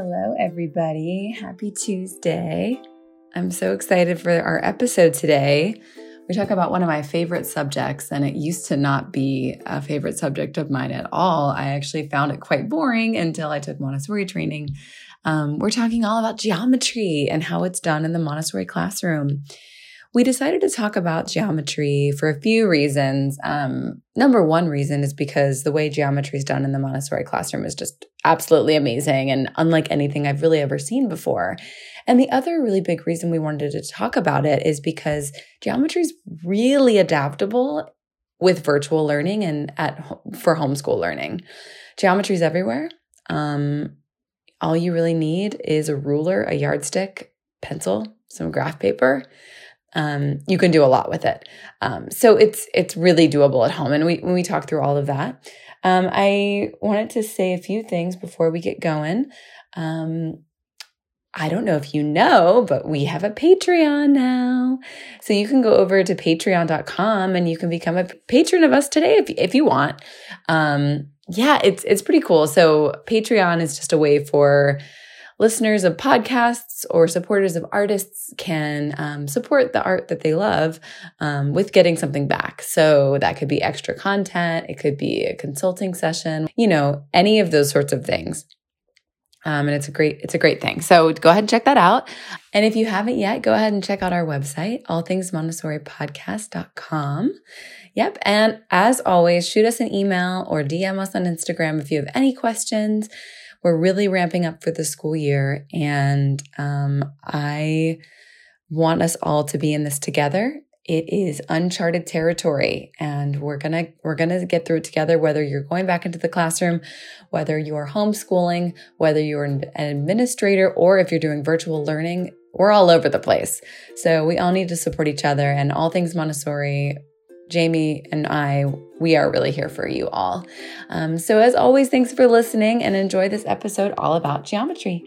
Hello, everybody. Happy Tuesday. I'm so excited for our episode today. We talk about one of my favorite subjects, and it used to not be a favorite subject of mine at all. I actually found it quite boring until I took Montessori training. Um, we're talking all about geometry and how it's done in the Montessori classroom we decided to talk about geometry for a few reasons. Um, number one reason is because the way geometry is done in the Montessori classroom is just absolutely amazing and unlike anything I've really ever seen before. And the other really big reason we wanted to talk about it is because geometry is really adaptable with virtual learning and at for homeschool learning. Geometry is everywhere. Um, all you really need is a ruler, a yardstick, pencil, some graph paper um, you can do a lot with it. Um, so it's it's really doable at home. And we when we talk through all of that, um, I wanted to say a few things before we get going. Um, I don't know if you know, but we have a Patreon now. So you can go over to patreon.com and you can become a patron of us today if, if you want. Um, yeah, it's it's pretty cool. So Patreon is just a way for listeners of podcasts or supporters of artists can um, support the art that they love um, with getting something back. So that could be extra content, it could be a consulting session, you know, any of those sorts of things. Um, and it's a great it's a great thing. So go ahead and check that out. And if you haven't yet, go ahead and check out our website, allthingsmontessoripodcast.com. Yep. And as always, shoot us an email or DM us on Instagram if you have any questions we're really ramping up for the school year. And um, I want us all to be in this together. It is uncharted territory and we're going to we're going to get through it together whether you're going back into the classroom, whether you're homeschooling, whether you're an administrator or if you're doing virtual learning, we're all over the place. So we all need to support each other and all things Montessori Jamie and I, we are really here for you all. Um, so, as always, thanks for listening and enjoy this episode all about geometry.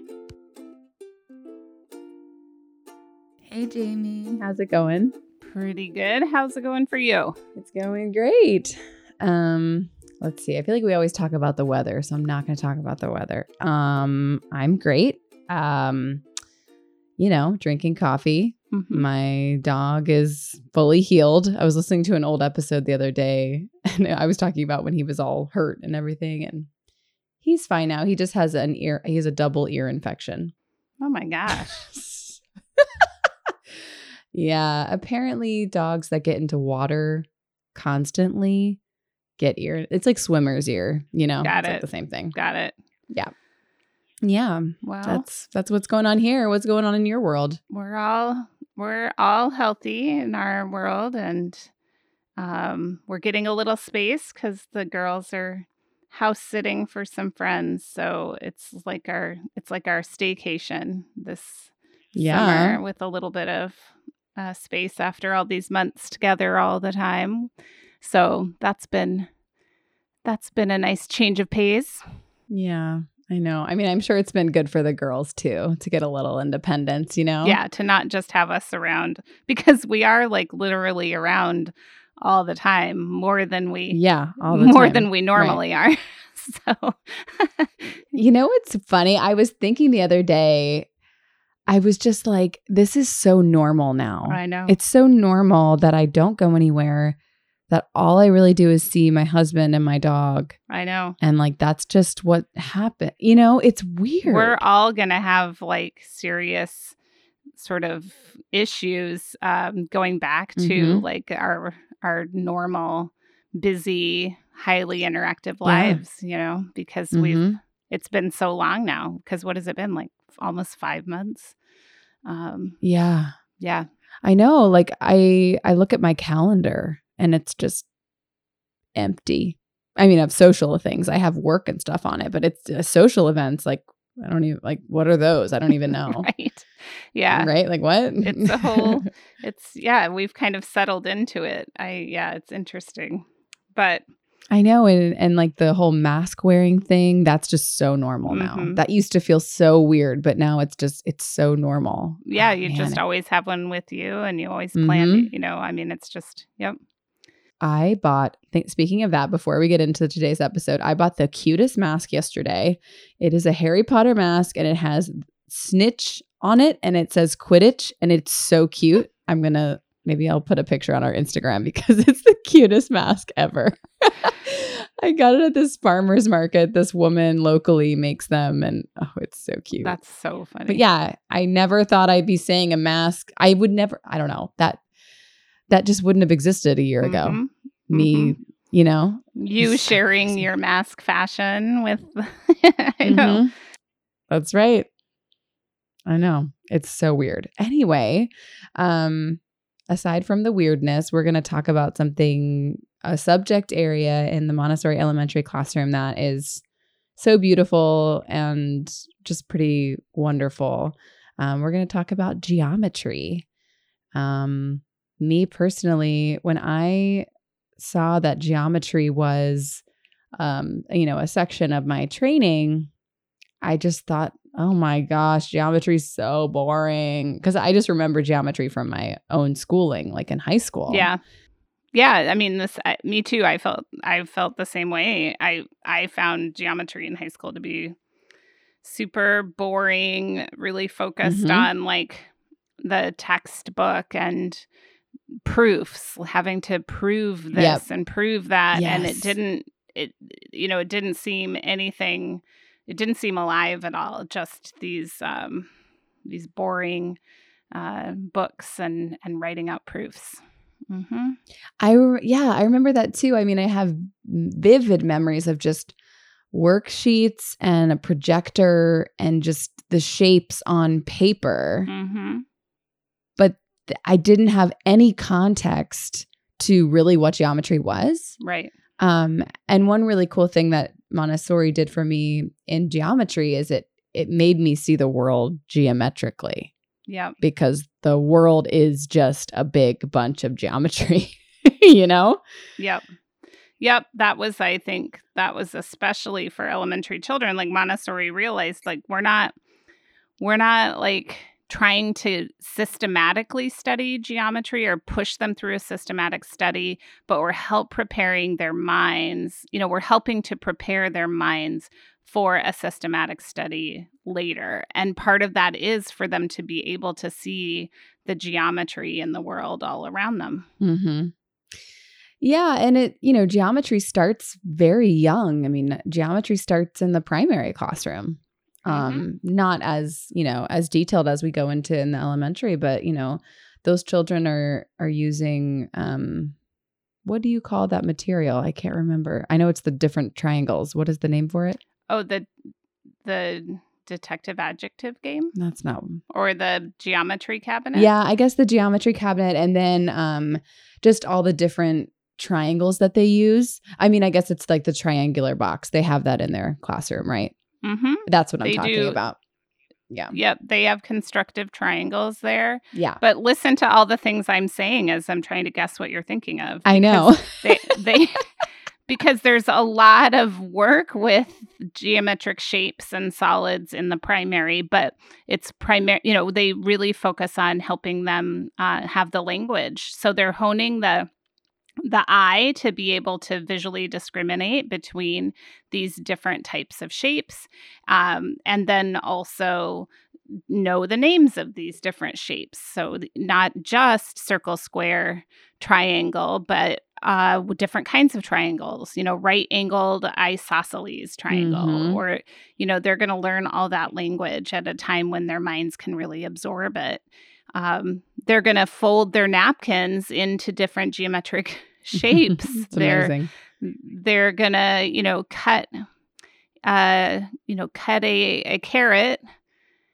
Hey, Jamie. How's it going? Pretty good. How's it going for you? It's going great. Um, let's see. I feel like we always talk about the weather, so I'm not going to talk about the weather. Um, I'm great. Um, you know, drinking coffee, Mm-hmm. My dog is fully healed. I was listening to an old episode the other day and I was talking about when he was all hurt and everything and he's fine now. He just has an ear he has a double ear infection. Oh my gosh. yeah, apparently dogs that get into water constantly get ear. It's like swimmer's ear, you know. Got it's it. Like the same thing. Got it. Yeah. Yeah. Well, that's that's what's going on here. What's going on in your world? We're all we're all healthy in our world and um, we're getting a little space because the girls are house sitting for some friends so it's like our it's like our staycation this yeah. summer with a little bit of uh, space after all these months together all the time so that's been that's been a nice change of pace yeah I know. I mean, I'm sure it's been good for the girls too to get a little independence, you know? Yeah, to not just have us around because we are like literally around all the time more than we Yeah, more time. than we normally right. are. so You know what's funny? I was thinking the other day I was just like this is so normal now. I know. It's so normal that I don't go anywhere that all I really do is see my husband and my dog. I know. And like that's just what happened. You know, it's weird. We're all going to have like serious sort of issues um, going back to mm-hmm. like our our normal busy highly interactive lives yeah. you know because mm-hmm. we've it's been so long now because what has it been like almost five months um yeah yeah i know like i i look at my calendar and it's just empty. I mean, I have social things. I have work and stuff on it, but it's uh, social events. Like, I don't even like what are those? I don't even know. right. Yeah. Right. Like what? it's a whole, it's, yeah, we've kind of settled into it. I, yeah, it's interesting. But I know. And, and like the whole mask wearing thing, that's just so normal now. Mm-hmm. That used to feel so weird, but now it's just, it's so normal. Yeah. Oh, you man. just always have one with you and you always plan, mm-hmm. you know, I mean, it's just, yep. I bought, speaking of that, before we get into today's episode, I bought the cutest mask yesterday. It is a Harry Potter mask and it has snitch on it and it says Quidditch and it's so cute. I'm going to, maybe I'll put a picture on our Instagram because it's the cutest mask ever. I got it at this farmer's market. This woman locally makes them and oh, it's so cute. That's so funny. But yeah, I never thought I'd be saying a mask. I would never, I don't know, that that just wouldn't have existed a year ago. Mhm. Me, Mhm. you know, You sharing your mask fashion with, I know. Mhm. That's right. I know. It's so weird. Anyway, um aside from the weirdness, we're going to talk about something a subject area in the Montessori elementary classroom that is so beautiful and just pretty wonderful. Um, we're going to talk about geometry. Um, me personally, when I saw that geometry was, um, you know, a section of my training, I just thought, oh my gosh, geometry is so boring. Because I just remember geometry from my own schooling, like in high school. Yeah. Yeah, I mean this I, me too. I felt I felt the same way. I I found geometry in high school to be super boring, really focused Mhm. on like the textbook and proofs, having to prove this Yep. and prove that and it didn't it you know, it didn't seem anything it didn't seem alive at all. Just these um these boring uh books and and writing out proofs. Mm-hmm. I re- yeah, I remember that too. I mean, I have vivid memories of just worksheets and a projector and just the shapes on paper, Mhm. I didn't have any context to really what geometry was. Right. Um, and one really cool thing that Montessori did for me in geometry is it it made me see the world geometrically Yep. because the world is just a big bunch of geometry, you know? Yep. Yep. That was, I think, that was especially for elementary children. Like Montessori realized, like, we're not, we're not like trying to systematically study geometry or push them through a systematic study, but we're help preparing their minds. You know, we're helping to prepare their minds for a systematic study later. And part of that is for them to be able to see the geometry in the world all around them. Mm-hmm. Yeah, and it you know geometry starts very young. I mean, geometry starts in the primary classroom. Um, not as you know as detailed as we go into in the elementary, but you know those children are are using um, what do you call that material? I can't remember. I know it's the different triangles. What is the name for it? Oh, the the detective adjective game That's not or the geometry cabinet? Yeah, I guess the geometry cabinet and then um just all the different triangles that they use. I mean, I guess it's like the triangular box. They have that in their classroom, right? Mm-hmm. That's what I'm They talking do. about. Yeah. Yep. They have constructive triangles there. Yeah. But listen to all the things I'm saying as I'm trying to guess what you're thinking of. I know. They they because there's a lot of work with geometric shapes and solids in the primary, but it's primary, you know, they really focus on helping them uh, have the language. So they're honing the the eye to be able to visually discriminate between these different types of shapes um, and then also know the names of these different shapes so not just circle square triangle but uh, different kinds of triangles you know right angled isosceles triangle Mhm. or you know they're going to learn all that language at a time when their minds can really absorb it um, they're going to fold their napkins into different geometric shapes. It's they're amazing. they're gonna you know cut uh you know cut a, a carrot.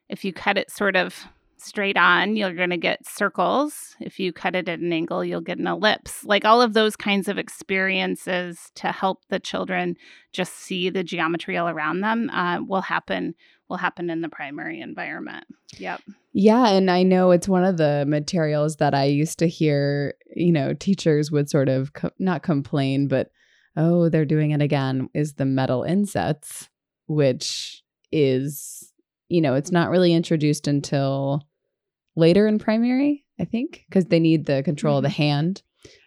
If you cut it sort of straight on you're gonna get circles. If you cut it at an angle you'll get an ellipse. Like all of those kinds of experiences to help the children just see the geometry all around them uh, will happen will happen in the primary environment. Yep Yeah, and I know it's one of the materials that I used to hear, you know, teachers would sort of co- not complain, but oh, they're doing it again is the metal insets, which is, you know, it's not really introduced until later in primary, I think, because they need the control of the hand.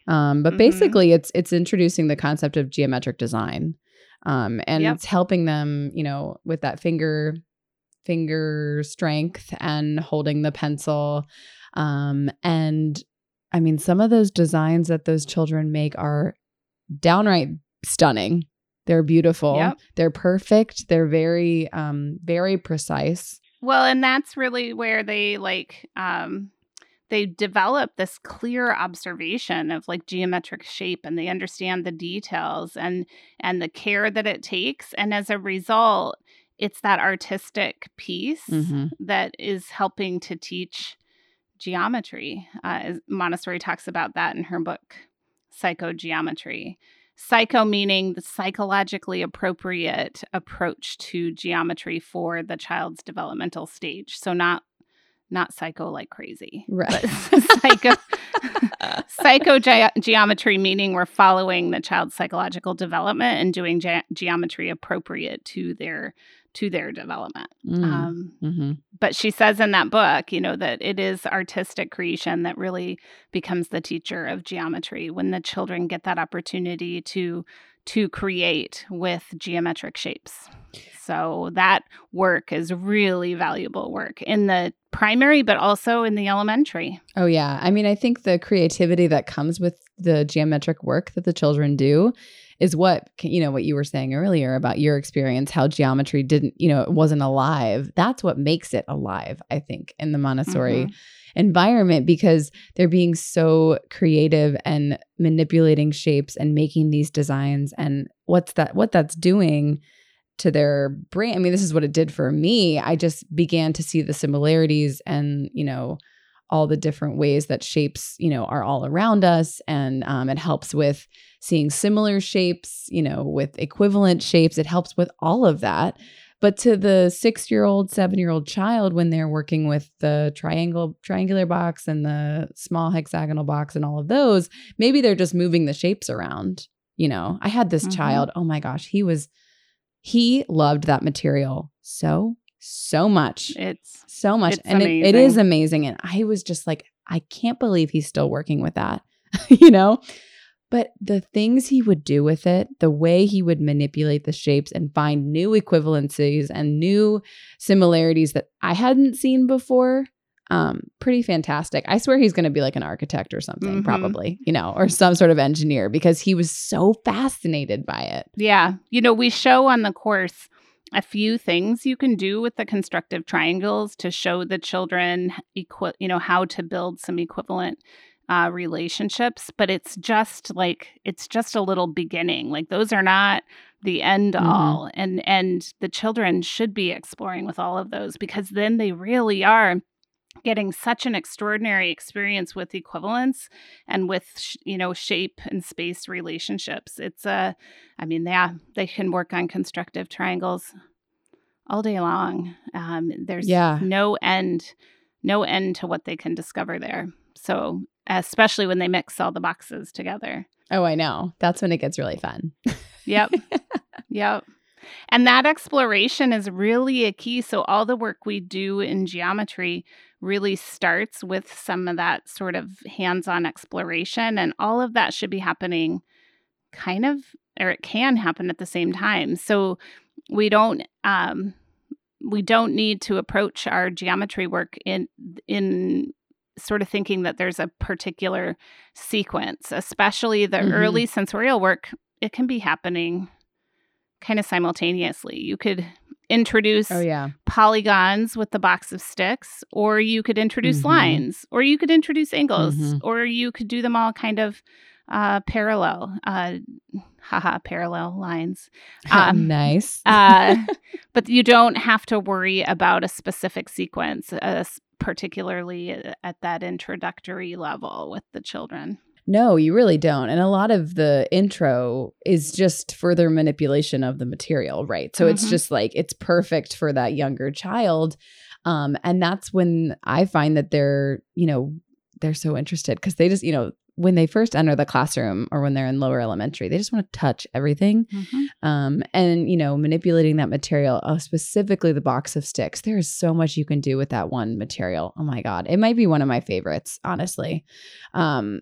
Um, but Mhm. basically, it's it's introducing the concept of geometric design, um, and Yep. it's helping them, you know, with that finger finger strength and holding the pencil. Um, and I mean, some of those designs that those children make are downright stunning. They're beautiful. Yep. They're perfect. They're very, um, very precise. Well, and that's really where they like um they develop this clear observation of like geometric shape and they understand the details and and the care that it takes and as a result it's that artistic piece Mhm. that is helping to teach geometry. Uh, Montessori talks about that in her book, Psychogeometry. Psycho meaning the psychologically appropriate approach to geometry for the child's developmental stage. So not not psycho like crazy, Right. psycho psycho ge- geometry meaning we're following the child's psychological development and doing ge- geometry appropriate to their to their development. Mm. Um, Mhm. but she says in that book, you know, that it is artistic creation that really becomes the teacher of geometry when the children get that opportunity to to create with geometric shapes. So that work is really valuable work in the primary but also in the elementary. Oh yeah. I mean, I think the creativity that comes with the geometric work that the children do is what you know what you were saying earlier about your experience how geometry didn't, you know, it wasn't alive. That's what makes it alive, I think, in the Montessori Mhm. environment because they're being so creative and manipulating shapes and making these designs and what's that what that's doing to their brain. I mean, this is what it did for me. I just began to see the similarities and, you know, all the different ways that shapes, you know, are all around us. And um, it helps with seeing similar shapes, you know, with equivalent shapes. It helps with all of that. But to the six year old, seven year old child, when they're working with the triangle, triangular box and the small hexagonal box and all of those, maybe they're just moving the shapes around. You know, I had this Mhm. child, oh my gosh, he was, he loved that material so, so much It's so much It's and it, it is amazing. and i was just like i can't believe he's still working with that you know but the things he would do with it the way he would manipulate the shapes and find new equivalencies and new similarities that i hadn't seen before um pretty fantastic i swear he's going to be like an architect or something Mhm. probably you know or some sort of engineer because he was so fascinated by it Yeah. You know, we show on the course a few things you can do with the constructive triangles to show the children equi- you know how to build some equivalent uh, relationships but it's just like it's just a little beginning like those are not the end Mhm. all and and the children should be exploring with all of those because then they really are getting such an extraordinary experience with equivalence and with sh- you know shape and space relationships it's a i mean yeah they can work on constructive triangles all day long um, there's Yeah. no end no end to what they can discover there so especially when they mix all the boxes together oh i know that's when it gets really fun Yep. yep. And that exploration is really a key. So, all the work we do in geometry really starts with some of that sort of hands on exploration. And all of that should be happening kind of, or it can happen at the same time. So, we don't, um, we don't need to approach our geometry work in in sort of thinking that there's a particular sequence especially the Mhm. early sensorial work it can be happening kind of simultaneously. You could introduce oh yeah polygons with the box of sticks, or you could introduce Mhm. lines, or you could introduce angles, Mhm. or you could do them all kind of uh, parallel. Uh, haha, parallel lines. Um, nice Uh, but you don't have to worry about a specific sequence, uh, particularly at that introductory level with the children. No, you really don't. And a lot of the intro is just further manipulation of the material, right? So it's Mhm. just like it's perfect for that younger child. Um, and that's when I find that they're, you know, they're so interested because they just, you know, when they first enter the classroom or when they're in lower elementary, they just want to touch everything. Um, and you know, manipulating that material, uh, specifically the box of sticks. There is so much you can do with that one material. Oh my god, it might be one of my favorites, honestly. Um,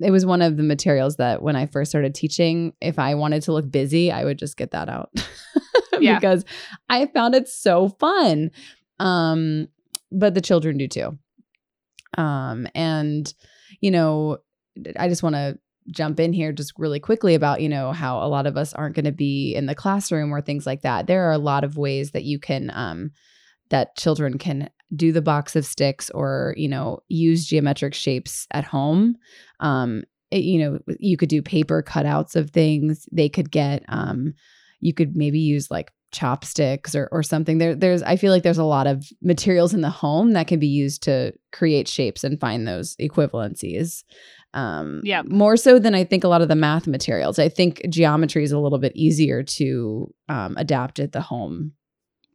it was one of the materials that when I first started teaching, if I wanted to look busy, I would just get that out. yeah. because I found it so fun. Um, but the children do too. Um, and you know, I just want to jump in here just really quickly about, you know, how a lot of us aren't going to be in the classroom or things like that. There are a lot of ways that you can um that children can do the box of sticks or, you know, use geometric shapes at home. Um it, you know, you could do paper cutouts of things. They could get um you could maybe use like chopsticks or or something. There there's i feel like there's a lot of materials in the home that can be used to create shapes and find those equivalencies. Um yeah more so than i think a lot of the math materials. I think geometry is a little bit easier to um, adapt at the home.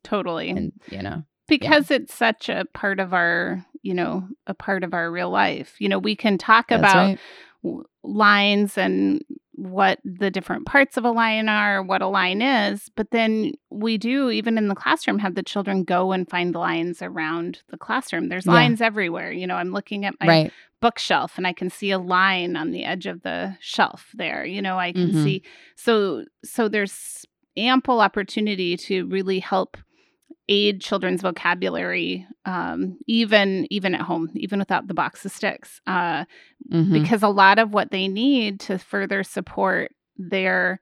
Totally. And you know because yeah. it's such a part of our you know a part of our real life you know we can talk That's about right. lines and what the different parts of a line are, what a line is. But then we do, even in the classroom, have the children go and find lines around the classroom. There's yeah. lines everywhere. You know, I'm looking at my right. bookshelf and I can see a line on the edge of the shelf there. You know, I can mm-hmm. see. So, so there's ample opportunity to really help aid children's vocabulary um, even even at home even without the box of sticks uh, mm-hmm. because a lot of what they need to further support their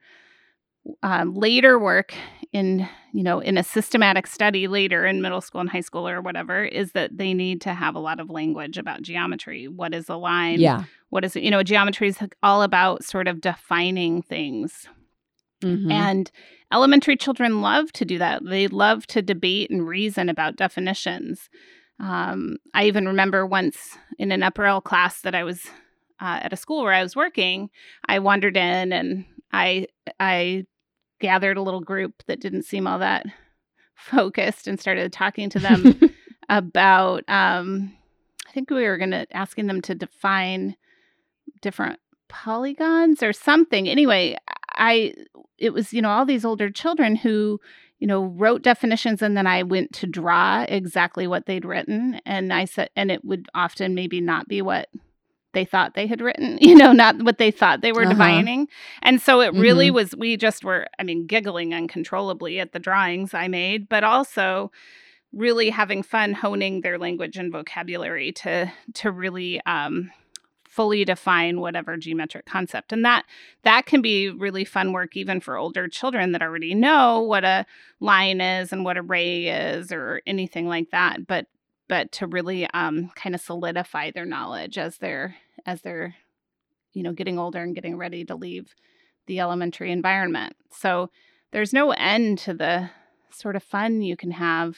um, later work in you know in a systematic study later in middle school and high school or whatever is that they need to have a lot of language about geometry what is a line yeah what is it you know geometry is all about sort of defining things mm-hmm. and elementary children love to do that. They love to debate and reason about definitions. Um, I even remember once in an upper L class that I was uh, at a school where I was working, I wandered in and I I gathered a little group that didn't seem all that focused and started talking to them about um, I think we were going to asking them to define different polygons or something. Anyway, I it was you know all these older children who you know wrote definitions and then I went to draw exactly what they'd written and I said and it would often maybe not be what they thought they had written, you know, not what they thought they were uh-huh. defining. And so it really mm-hmm. was, we just were, I mean, giggling uncontrollably at the drawings I made, but also really having fun honing their language and vocabulary to to really um, fully define whatever geometric concept. And that that can be really fun work even for older children that already know what a line is and what a ray is or anything like that but but to really um, kind of solidify their knowledge as they're as they're you know getting older and getting ready to leave the elementary environment. So there's no end to the sort of fun you can have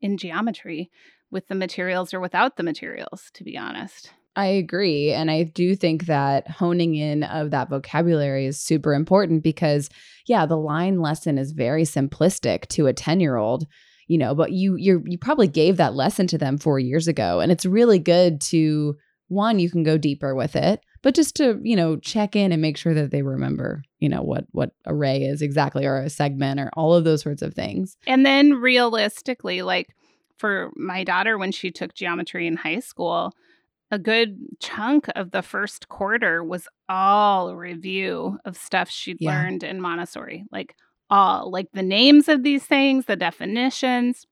in geometry with the materials or without the materials to be honest I agree. And I do think that honing in of that vocabulary is super important because, yeah, the line lesson is very simplistic to a 10 year old, you know, but you you you probably gave that lesson to them four years ago. And it's really good to one, you can go deeper with it, but just to, you know, check in and make sure that they remember, you know, what what array is exactly or a segment or all of those sorts of things. And then realistically, like for my daughter when she took geometry in high school, a good chunk of the first quarter was all review of stuff she'd yeah. learned in Montessori, like all, like the names of these things, the definitions,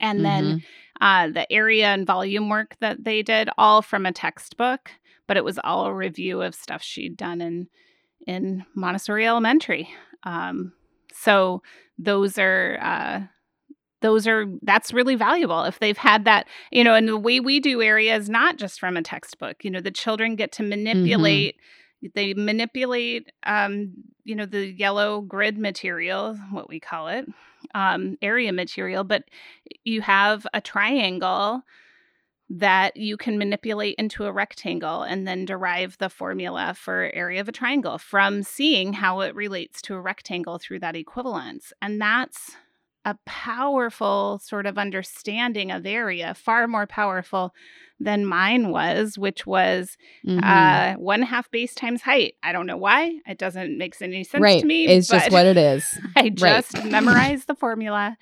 and mm-hmm. then uh, the area and volume work that they did, all from a textbook. But it was all a review of stuff she'd done in in Montessori Elementary. Um, so those are uh, those are that's really valuable if they've had that you know and the way we do area is not just from a textbook you know the children get to mm-hmm. manipulate mm-hmm. they manipulate um you know the yellow grid material what we call it um area material but you have a triangle that you can manipulate into a rectangle and then derive the formula for area of a triangle from seeing how it relates to a rectangle through that equivalence and that's a powerful sort of understanding of area, far more powerful than mine was, which was Mhm. uh, one half base times height. I don't know why. It doesn't make any sense right. to me. it's just what it is. I just memorized the formula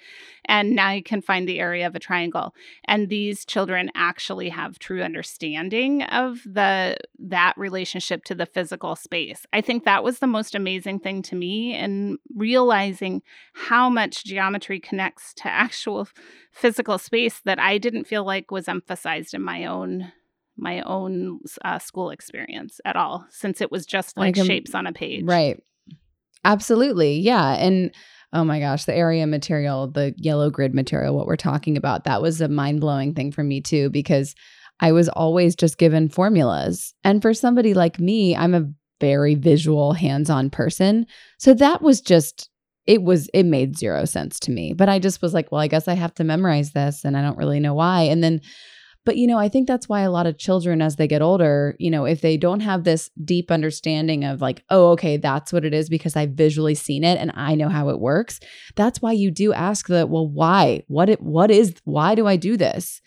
and now you can find the area of a triangle. And these children actually have true understanding of the that relationship to the physical space. I think that was the most amazing thing to me and realizing how much geometry connects to actual physical space that I didn't feel like was emphasized in my own my own uh, school experience at all since it was just like can- shapes on a page. Right. Absolutely. Yeah. And oh my gosh, the area material, the yellow grid material, what we're talking about, that was a mind blowing thing for me too, because I was always just given formulas. And for somebody like me, I'm a very visual, hands on person. So that was just, it was, it made zero sense to me. But I just was like, well, I guess I have to memorize this and I don't really know why. And then, but you know, I think that's why a lot of children, as they get older, you know, if they don't have this deep understanding of like, oh, okay, that's what it is because I've visually seen it and I know how it works. That's why you do ask the, well, why? What it what is why do I do this?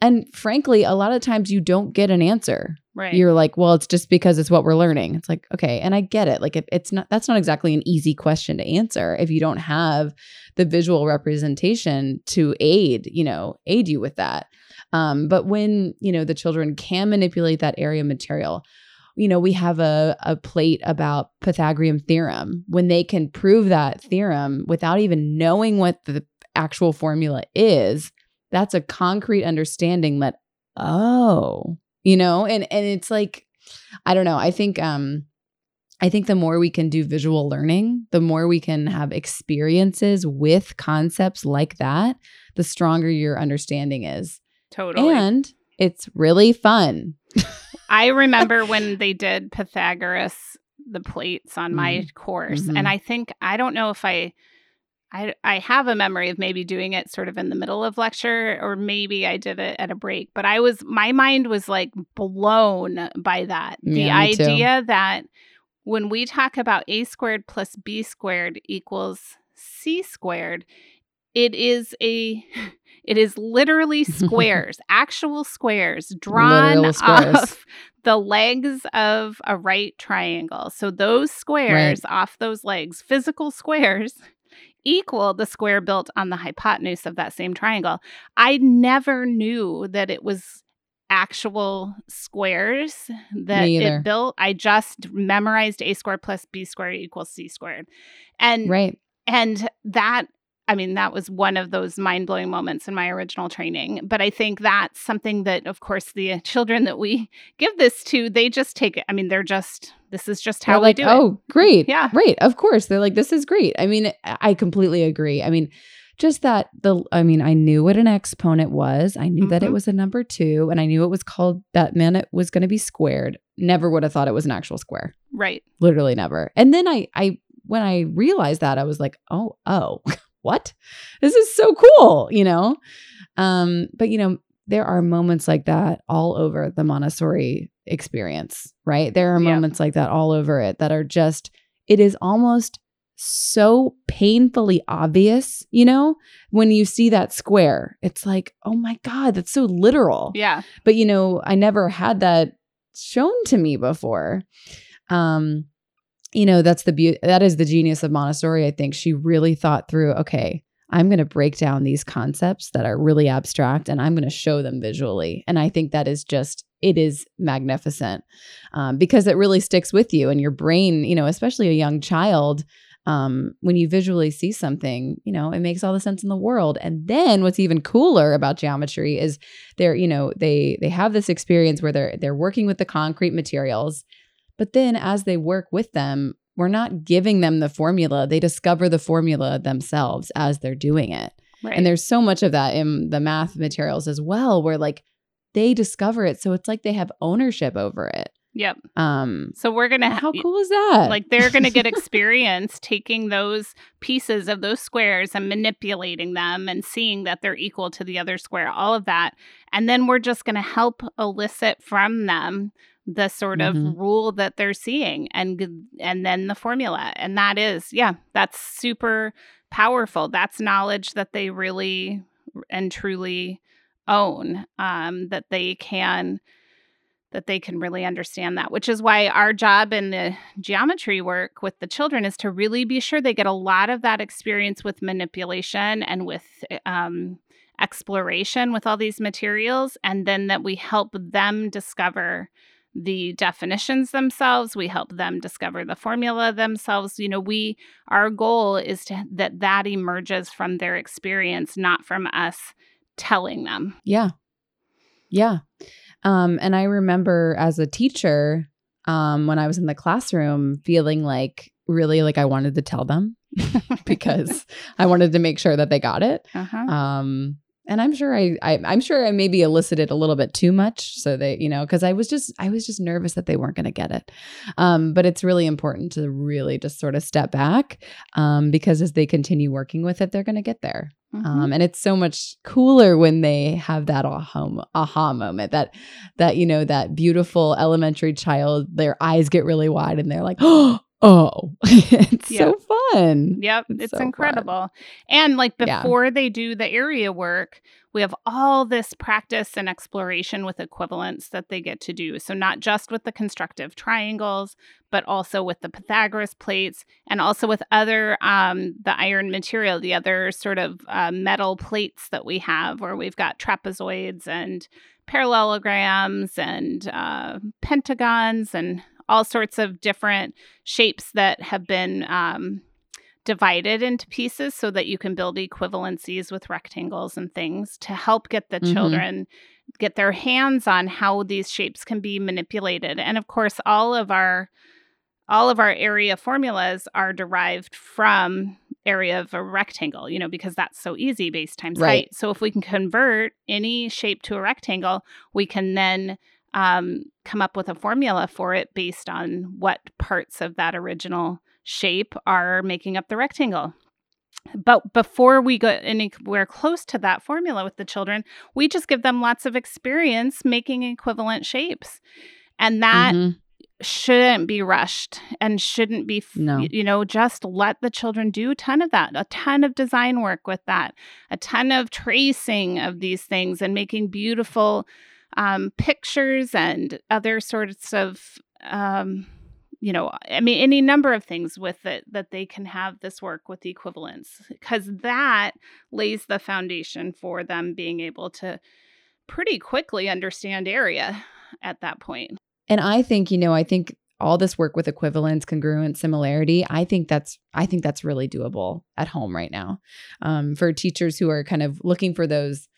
And frankly, a lot of times you don't get an answer. Right. You're like, well, it's just because it's what we're learning. It's like, okay, and I get it. Like, it, it's not that's not exactly an easy question to answer if you don't have the visual representation to aid, you know, aid you with that. Um, but when you know the children can manipulate that area material, you know, we have a a plate about Pythagorean theorem. When they can prove that theorem without even knowing what the actual formula is, that's a concrete understanding that oh you know and and it's like i don't know i think um i think the more we can do visual learning the more we can have experiences with concepts like that the stronger your understanding is totally. and it's really fun I remember when they did Pythagoras, the plates on my course, Mhm. and I think I don't know if I, I, I have a memory of maybe doing it sort of in the middle of lecture, or maybe I did it at a break. But I was, my mind was like blown by that. the Yeah, me too. idea that when we talk about a squared plus b squared equals c squared, it is a it is literally squares, actual squares drawn squares. off the legs of a right triangle. So those squares off those legs, physical squares, equal the square built on the hypotenuse of that same triangle. I never knew that it was actual squares that it built. I just memorized a squared plus b squared equals c squared. And right and that i mean that was one of those mind-blowing moments in my original training but i think that's something that of course the uh, children that we give this to they just take it i mean they're just this is just how They're we like, do it oh, great. Yeah. Right. Of course. They're like, this is great. I mean, I completely agree. I mean, just that the, I mean, I knew what an exponent was. I knew that it Mhm. was a number two, and I knew it was called, that meant it was going to be squared. Never would have thought it was an actual square. right Literally never. And then I, I, when I realized that, I was like, oh, oh, what? This is so cool, you know? Um, but, you know, there are moments like that all over the Montessori experience, right? There are Yeah. moments like that all over it that are just, it is almost so painfully obvious, you know, when you see that square. It's like, oh my God, that's so literal yeah but you know i never had that shown to me before um you know that's the beauty that is the genius of montessori i think she really thought through okay i'm going to break down these concepts that are really abstract and i'm going to show them visually and i think that is just it is magnificent um, because it really sticks with you and your brain you know especially a young child um, when you visually see something, you know, it makes all the sense in the world. And then what's even cooler about geometry is they're, you know, they they have this experience where they're they're working with the concrete materials, but then as they work with them, we're not giving them the formula. They discover the formula themselves as they're doing it. right And there's so much of that in the math materials as well, where like they discover it. So it's like they have ownership over it. yep Um so we're gonna how cool is that? like they're going to get experience taking those pieces of those squares and manipulating them and seeing that they're equal to the other square all of that and then we're just going to help elicit from them the sort of Mhm. rule that they're seeing and and then the formula and that is yeah that's super powerful that's knowledge that they really and truly own um, that they can that they can really understand that which is why our job in the geometry work with the children is to really be sure they get a lot of that experience with manipulation and with um, exploration with all these materials and then that we help them discover the definitions themselves we help them discover the formula themselves. You know we our goal is to that that emerges from their experience not from us telling them. Yeah. Yeah. Um and i remember as a teacher um when i was in the classroom feeling like really like i wanted to tell them because i wanted to make sure that they got it. Uh-huh. um and I'm sure I, I I'm sure I maybe elicited a little bit too much. So that you know because I was just I was just nervous that they weren't going to get it. Um, but it's really important to really just sort of step back um, because as they continue working with it they're going to get there. Mm-hmm. um, and it's so much cooler when they have that aha, aha moment that that you know that beautiful elementary child their eyes get really wide and they're like oh oh it's yep. so fun yep it's, it's so incredible fun. and like before yeah. they do the area work we have all this practice and exploration with equivalents that they get to do so not just with the constructive triangles but also with the pythagoras plates and also with other um, the iron material the other sort of uh, metal plates that we have where we've got trapezoids and parallelograms and uh, pentagons and all sorts of different shapes that have been um, divided into pieces so that you can build equivalencies with rectangles and things to help get the mm-hmm. children get their hands on how these shapes can be manipulated and of course all of our all of our area formulas are derived from area of a rectangle you know because that's so easy base times right. height so if we can convert any shape to a rectangle we can then um, come up with a formula for it based on what parts of that original shape are making up the rectangle. But before we go anywhere close to that formula with the children, we just give them lots of experience making equivalent shapes. And that mm-hmm. shouldn't be rushed and shouldn't be, no. you know, just let the children do a ton of that, a ton of design work with that, a ton of tracing of these things and making beautiful um, pictures and other sorts of um, you know i mean any number of things with it that they can have this work with equivalence because that lays the foundation for them being able to pretty quickly understand area at that point. And i think you know i think all this work with equivalence congruent similarity i think that's i think that's really doable at home right now um, for teachers who are kind of looking for those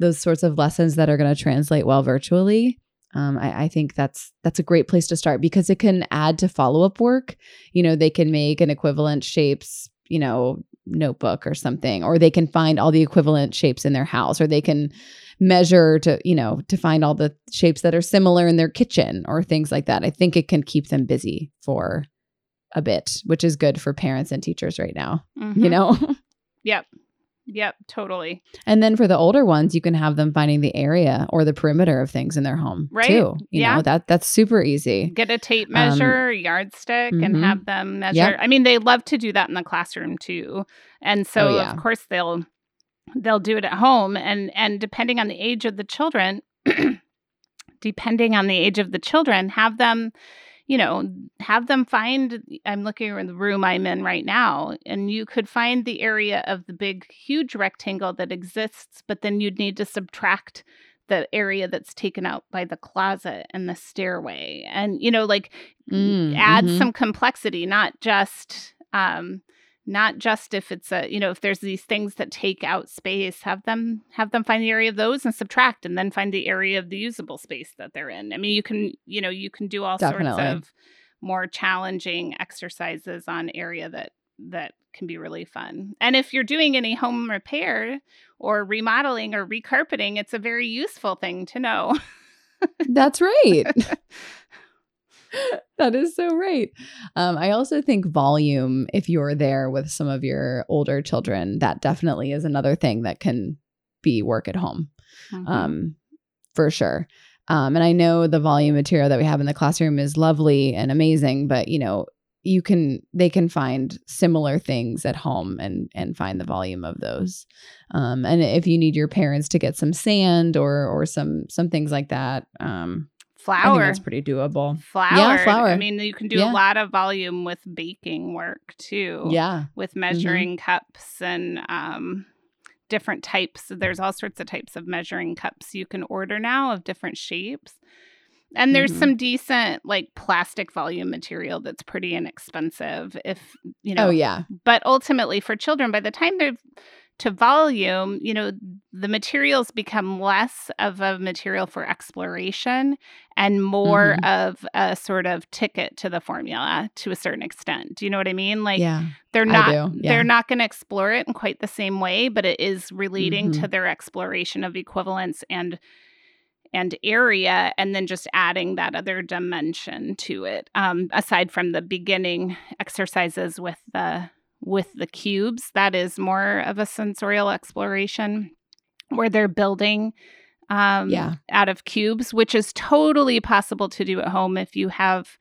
those sorts of lessons that are going to translate well virtually um, I, I, think that's that's a great place to start because it can add to follow-up work. You know they can make an equivalent shapes you know notebook or something or they can find all the equivalent shapes in their house or they can measure to you know to find all the shapes that are similar in their kitchen or things like that. I think it can keep them busy for a bit which is good for parents and teachers right now mm-hmm. you know? Yep Yep, totally. And then for the older ones, you can have them finding the area or the perimeter of things in their home right. too. You yeah. know, that that's super easy. Get a tape um, measure, um, yardstick, mm-hmm. and have them measure. Yep. I mean, they love to do that in the classroom too. And so oh, yeah. of course they'll they'll do it at home and and depending on the age of the children, depending on the age of the children, have them you know, have them find. I'm looking in the room I'm in right now, and you could find the area of the big, huge rectangle that exists, but then you'd need to subtract the area that's taken out by the closet and the stairway and you know like mm, add mm-hmm. some complexity not just um not just if it's a you know if there's these things that take out space have them have them find the area of those and subtract and then find the area of the usable space that they're in. I mean you can you know you can do all Definitely. sorts of more challenging exercises on area that that can be really fun. And if you're doing any home repair or remodeling or recarpeting it's a very useful thing to know. That's right that is so right. Um, I also think volume, if you're there with some of your older children, that definitely is another thing that can be work at home mm-hmm. um, for sure. Um, and I know the volume material that we have in the classroom is lovely and amazing, but you know, you can they can find similar things at home and and find the volume of those um and if you need your parents to get some sand or or some some things like that um Flour. that's pretty doable flour. flour. I mean, you can do Yeah. a lot of volume with baking work too. yeah With measuring cups and um, different types. There's all sorts of types of measuring cups you can order now of different shapes. And there's Mhm. some decent like plastic volume material that's pretty inexpensive if you know oh yeah but ultimately for children by the time they're to volume you know the materials become less of a material for exploration and more of a sort of ticket to the formula to a certain extent do you know what i mean like yeah they're not yeah. they're not going to explore it in quite the same way but it is relating Mhm. to their exploration of equivalence and and area and then just adding that other dimension to it um, aside from the beginning exercises with the with the cubes that is more of a sensorial exploration where they're building um, Yeah. out of cubes which is totally possible to do at home if you have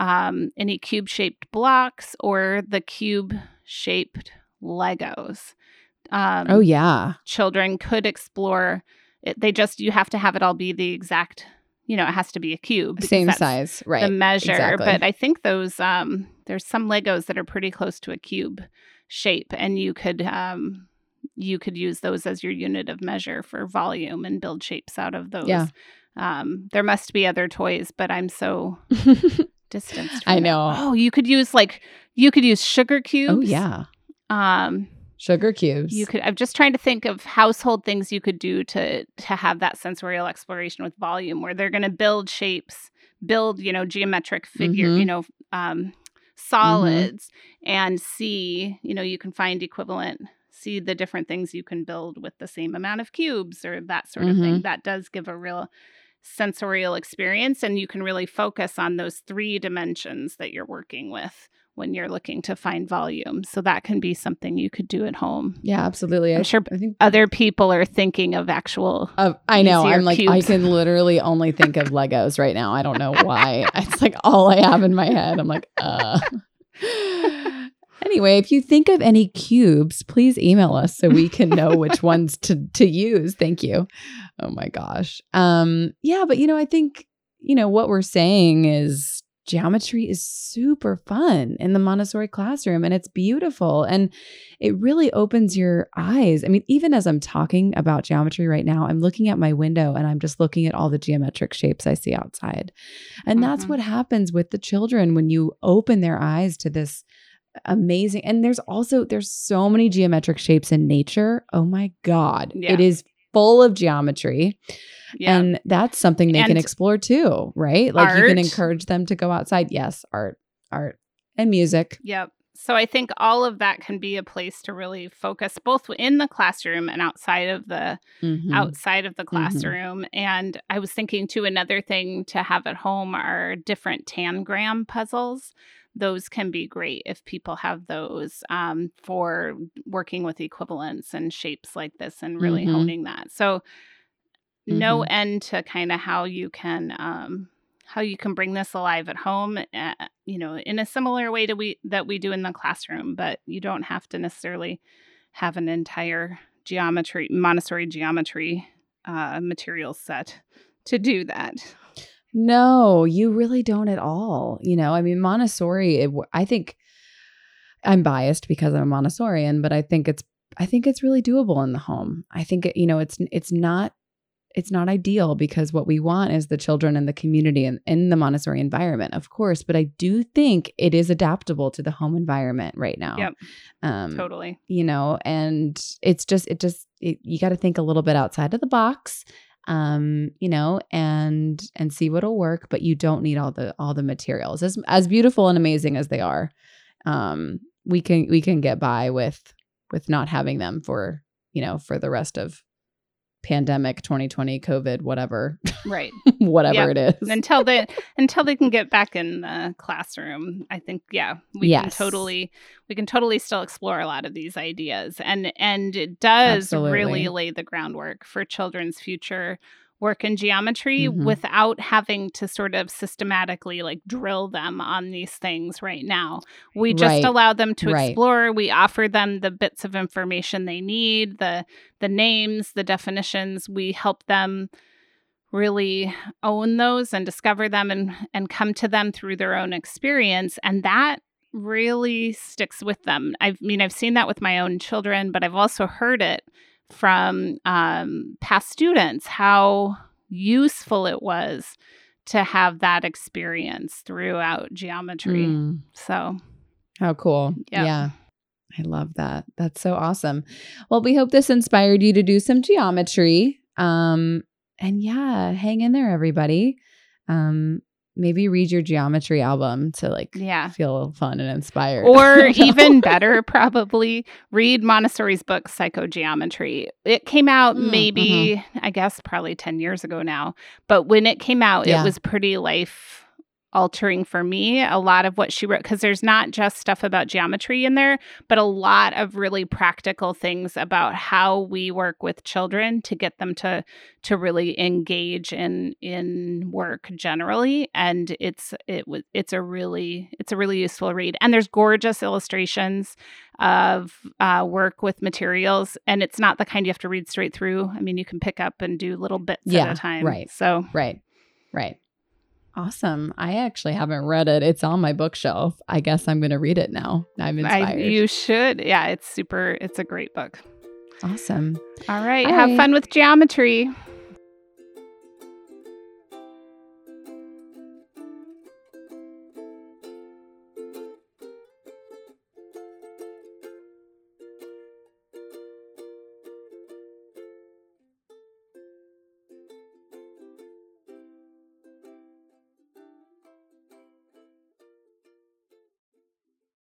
um, any cube shaped blocks or the cube shaped legos um, oh yeah children could explore it, they just you have to have it all be the exact you know it has to be a cube same size right the measure exactly. but i think those um there's some legos that are pretty close to a cube shape and you could um you could use those as your unit of measure for volume and build shapes out of those Yeah. um there must be other toys but i'm so distanced I it. know. oh you could use like you could use sugar cubes oh yeah um sugar cubes you could i'm just trying to think of household things you could do to to have that sensorial exploration with volume where they're going to build shapes build you know geometric figure Mhm. you know um Mm-hmm. solids and see you know you can find equivalent see the different things you can build with the same amount of cubes or that sort of thing. Mm-hmm. That does give a real sensorial experience and you can really focus on those three dimensions that you're working with when you're looking to find volume so that can be something you could do at home yeah absolutely I'm I, sure I think other people are thinking of actual Uh, I know. I'm like, I can literally only think of Legos right now. I don't know why. it's like all I have in my head. I'm like, uh. anyway, if you think of any cubes, please email us so we can know which ones to to use. Thank you. Oh my gosh. Um, yeah, but you know, I think you know what we're saying is geometry is super fun in the Montessori classroom and it's beautiful and it really opens your eyes. I mean, even as I'm talking about geometry right now, I'm looking at my window and I'm just looking at all the geometric shapes I see outside. And that's Mhm. what happens with the children when you open their eyes to this amazing and there's also there's so many geometric shapes in nature. Oh my god. Yeah. It is full of geometry. yeah And that's something they can explore too, right? Like you can encourage them to go outside. Yes, art, art, and music. Yep. So I think all of that can be a place to really focus both in the classroom and outside of the Mhm. outside of the classroom. And I was thinking too another thing to have at home are different tangram puzzles. Those can be great if people have those um, for working with equivalents and shapes like this and really Mhm. honing that. So no Mhm. end to kind of how you can um, how you can bring this alive at home uh, you know in a similar way to we that we do in the classroom but you don't have to necessarily have an entire geometry montessori geometry uh, material set to do that No, you really don't at all. You know, I mean, Montessori, it, I think I'm biased because I'm a Montessorian, but I think it's, I think it's really doable in the home. I think, it, you know, it's, it's not, it's not ideal because what we want is the children and the community and in the Montessori environment, of course, but I do think it is adaptable to the home environment right now. Yep. Um, totally you know and it's just it just it, you got to think a little bit outside of the box um you know and and see what'll work but you don't need all the all the materials as as beautiful and amazing as they are um we can we can get by with with not having them for you know for the rest of pandemic 2020 covid whatever. Right. Whatever Yep. it is. Until they until they can get back in the classroom i think yeah we can totally we can totally still explore a lot of these ideas. And and it does Absolutely. really lay the groundwork for children's future work in geometry Mhm. without having to sort of systematically like drill them on these things right now. We just Right. allow them to Right. explore. We offer them the bits of information they need, the the names, the definitions. We help them really own those and discover them and and come to them through their own experience and that really sticks with them. I mean, I've seen that with my own children, but I've also heard it from um, past students how useful it was to have that experience throughout geometry. Mm, So, how cool. Yeah. yeah. I love that. That's so awesome. Well, we hope this inspired you to do some geometry. Um, and yeah, hang in there, everybody. Um, maybe read your geometry album to like yeah. feel fun and inspired. Or I don't know. even better, probably read Montessori's book, Psychogeometry. It came out Mm, maybe, I guess, probably 10 years ago now. But when it came out, Yeah. it was pretty life altering for me. A lot of what she wrote, because there's not just stuff about geometry in there, but a lot of really practical things about how we work with children to get them to to really engage in in work generally and it's it was it's a really it's a really useful read and there's gorgeous illustrations of uh, work with materials and it's not the kind you have to read straight through i mean you can pick up and do little bits Yeah, at a time right. so Right. Right. Awesome. I actually haven't read it. It's on my bookshelf. I guess I'm going to read it now. I'm inspired. I, you should yeah it's super it's a great book awesome. all right All have right. fun with geometry